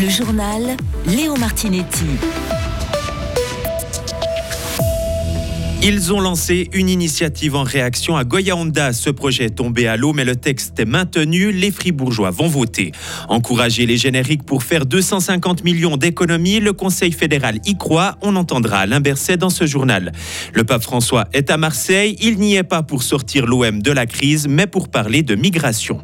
Le journal Léo Martinetti. Ils ont lancé une initiative en réaction à Goya Honda. Ce projet est tombé à l'eau, mais le texte est maintenu. Les fribourgeois vont voter. Encourager les génériques pour faire 250 millions d'économies, le Conseil fédéral y croit. On entendra Alain Berset dans ce journal. Le pape François est à Marseille. Il n'y est pas pour sortir l'OM de la crise, mais pour parler de migration.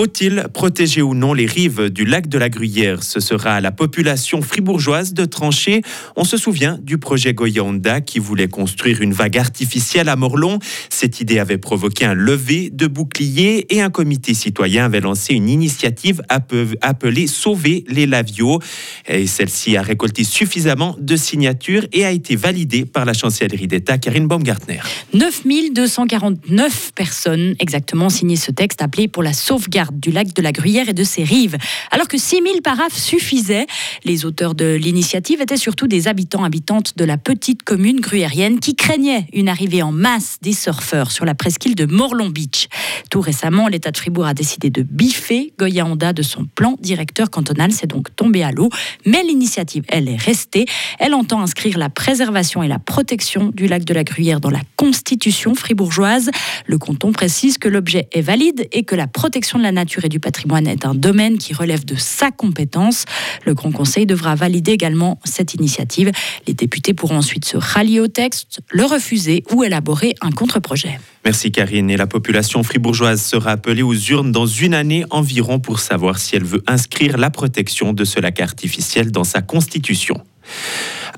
Faut-il protéger ou non les rives du lac de la Gruyère? Ce sera à la population fribourgeoise de trancher. On se souvient du projet Goya qui voulait construire une vague artificielle à Morlon. Cette idée avait provoqué un lever de boucliers et un comité citoyen avait lancé une initiative appelée Sauver les Laviaux. Et celle-ci a récolté suffisamment de signatures et a été validée par la chancellerie d'État Karine Baumgartner. 9249 personnes exactement signé ce texte appelé pour la sauvegarde du lac de la Gruyère et de ses rives. Alors que 6000 paraphes suffisaient, les auteurs de l'initiative étaient surtout des habitants habitantes de la petite commune gruyérienne qui craignaient une arrivée en masse des surfeurs sur la presqu'île de Morlon Beach. Tout récemment, l'État de Fribourg a décidé de biffer Goya Honda de son plan directeur cantonal. C'est donc tombé à l'eau. Mais l'initiative, elle, est restée. Elle entend inscrire la préservation et la protection du lac de la Gruyère dans la constitution fribourgeoise. Le canton précise que l'objet est valide et que la protection de la nature et du patrimoine est un domaine qui relève de sa compétence. Le Grand Conseil devra valider également cette initiative. Les députés pourront ensuite se rallier au texte, le refuser ou élaborer un contre-projet. Merci Karine. Et la population fribourgeoise sera appelée aux urnes dans une année environ pour savoir si elle veut inscrire la protection de ce lac artificiel dans sa constitution.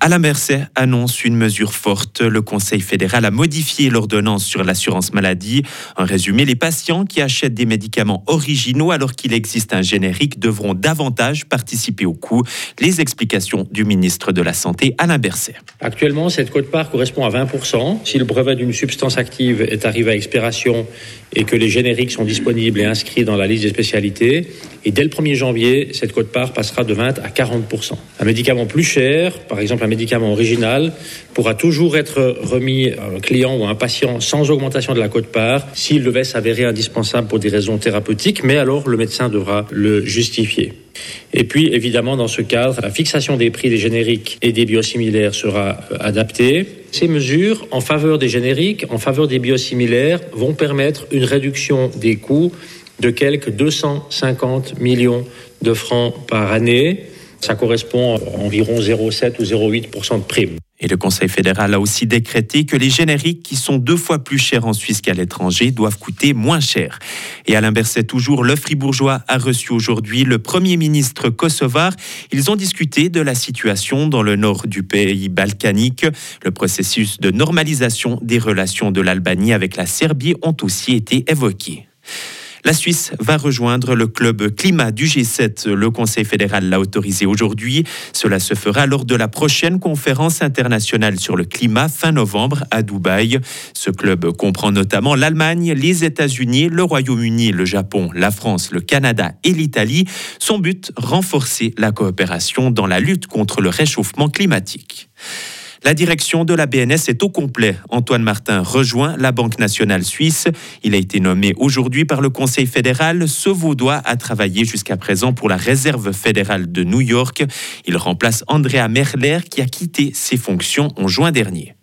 Alain Berset annonce une mesure forte. Le Conseil fédéral a modifié l'ordonnance sur l'assurance maladie. En résumé, les patients qui achètent des médicaments originaux alors qu'il existe un générique devront davantage participer au coût. Les explications du ministre de la Santé, Alain Berset. Actuellement, cette quote-part correspond à 20%. Si le brevet d'une substance active est arrivé à expiration et que les génériques sont disponibles et inscrits dans la liste des spécialités, et dès le 1er janvier, cette quote-part passera de 20 à 40%. Un médicament plus cher, par exemple un médicament original, pourra toujours être remis à un client ou à un patient sans augmentation de la quote-part s'il devait s'avérer indispensable pour des raisons thérapeutiques, mais alors le médecin devra le justifier. Et puis, évidemment, dans ce cadre, la fixation des prix des génériques et des biosimilaires sera adaptée. Ces mesures en faveur des génériques, en faveur des biosimilaires, vont permettre une réduction des coûts de quelques 250 millions de francs par année. Ça correspond à environ 0,7 ou 0,8 de prime. Et le Conseil fédéral a aussi décrété que les génériques qui sont deux fois plus chers en Suisse qu'à l'étranger doivent coûter moins cher. Et Alain Berset, toujours, le Fribourgeois a reçu aujourd'hui le Premier ministre kosovar. Ils ont discuté de la situation dans le nord du pays balkanique. Le processus de normalisation des relations de l'Albanie avec la Serbie ont aussi été évoqués. La Suisse va rejoindre le club climat du G7. Le Conseil fédéral l'a autorisé aujourd'hui. Cela se fera lors de la prochaine conférence internationale sur le climat fin novembre à Dubaï. Ce club comprend notamment l'Allemagne, les États-Unis, le Royaume-Uni, le Japon, la France, le Canada et l'Italie. Son but, renforcer la coopération dans la lutte contre le réchauffement climatique. La direction de la BNS est au complet. Antoine Martin rejoint la Banque nationale suisse. Il a été nommé aujourd'hui par le Conseil fédéral. Ce Vaudois a travaillé jusqu'à présent pour la Réserve fédérale de New York. Il remplace Andrea Merler qui a quitté ses fonctions en juin dernier.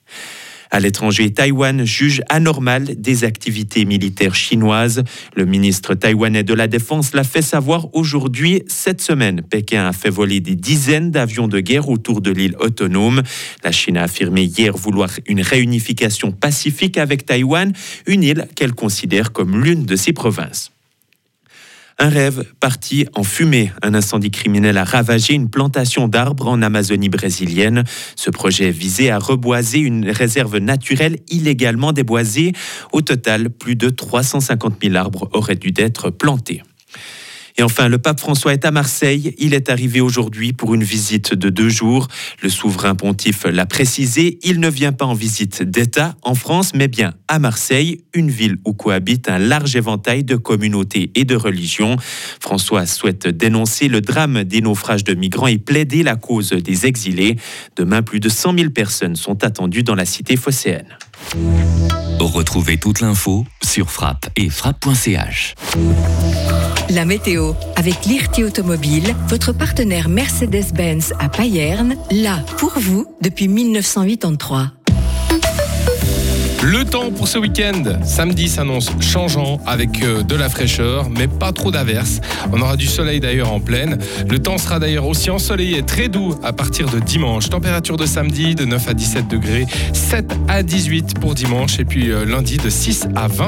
À l'étranger, Taïwan juge anormal des activités militaires chinoises. Le ministre taïwanais de la Défense l'a fait savoir aujourd'hui. Cette semaine, Pékin a fait voler des dizaines d'avions de guerre autour de l'île autonome. La Chine a affirmé hier vouloir une réunification pacifique avec Taïwan, une île qu'elle considère comme l'une de ses provinces. Un rêve parti en fumée. Un incendie criminel a ravagé une plantation d'arbres en Amazonie brésilienne. Ce projet visait à reboiser une réserve naturelle illégalement déboisée. Au total, plus de 350 000 arbres auraient dû être plantés. Et enfin, le pape François est à Marseille. Il est arrivé aujourd'hui pour une visite de deux jours. Le souverain pontife l'a précisé, il ne vient pas en visite d'État en France, mais bien à Marseille, une ville où cohabite un large éventail de communautés et de religions. François souhaite dénoncer le drame des naufrages de migrants et plaider la cause des exilés. Demain, plus de 100 000 personnes sont attendues dans la cité phocéenne. Retrouvez toute l'info sur frappe et frappe.ch. La météo, avec l'IRT Automobile, votre partenaire Mercedes-Benz à Payerne, là pour vous depuis 1983. Le temps pour ce week-end. Samedi s'annonce changeant avec euh, de la fraîcheur, mais pas trop d'averses. On aura du soleil d'ailleurs en pleine. Le temps sera d'ailleurs aussi ensoleillé, très doux à partir de dimanche. Température de samedi de 9 à 17 degrés, 7 à 18 pour dimanche et puis euh, lundi de 6 à 20 degrés.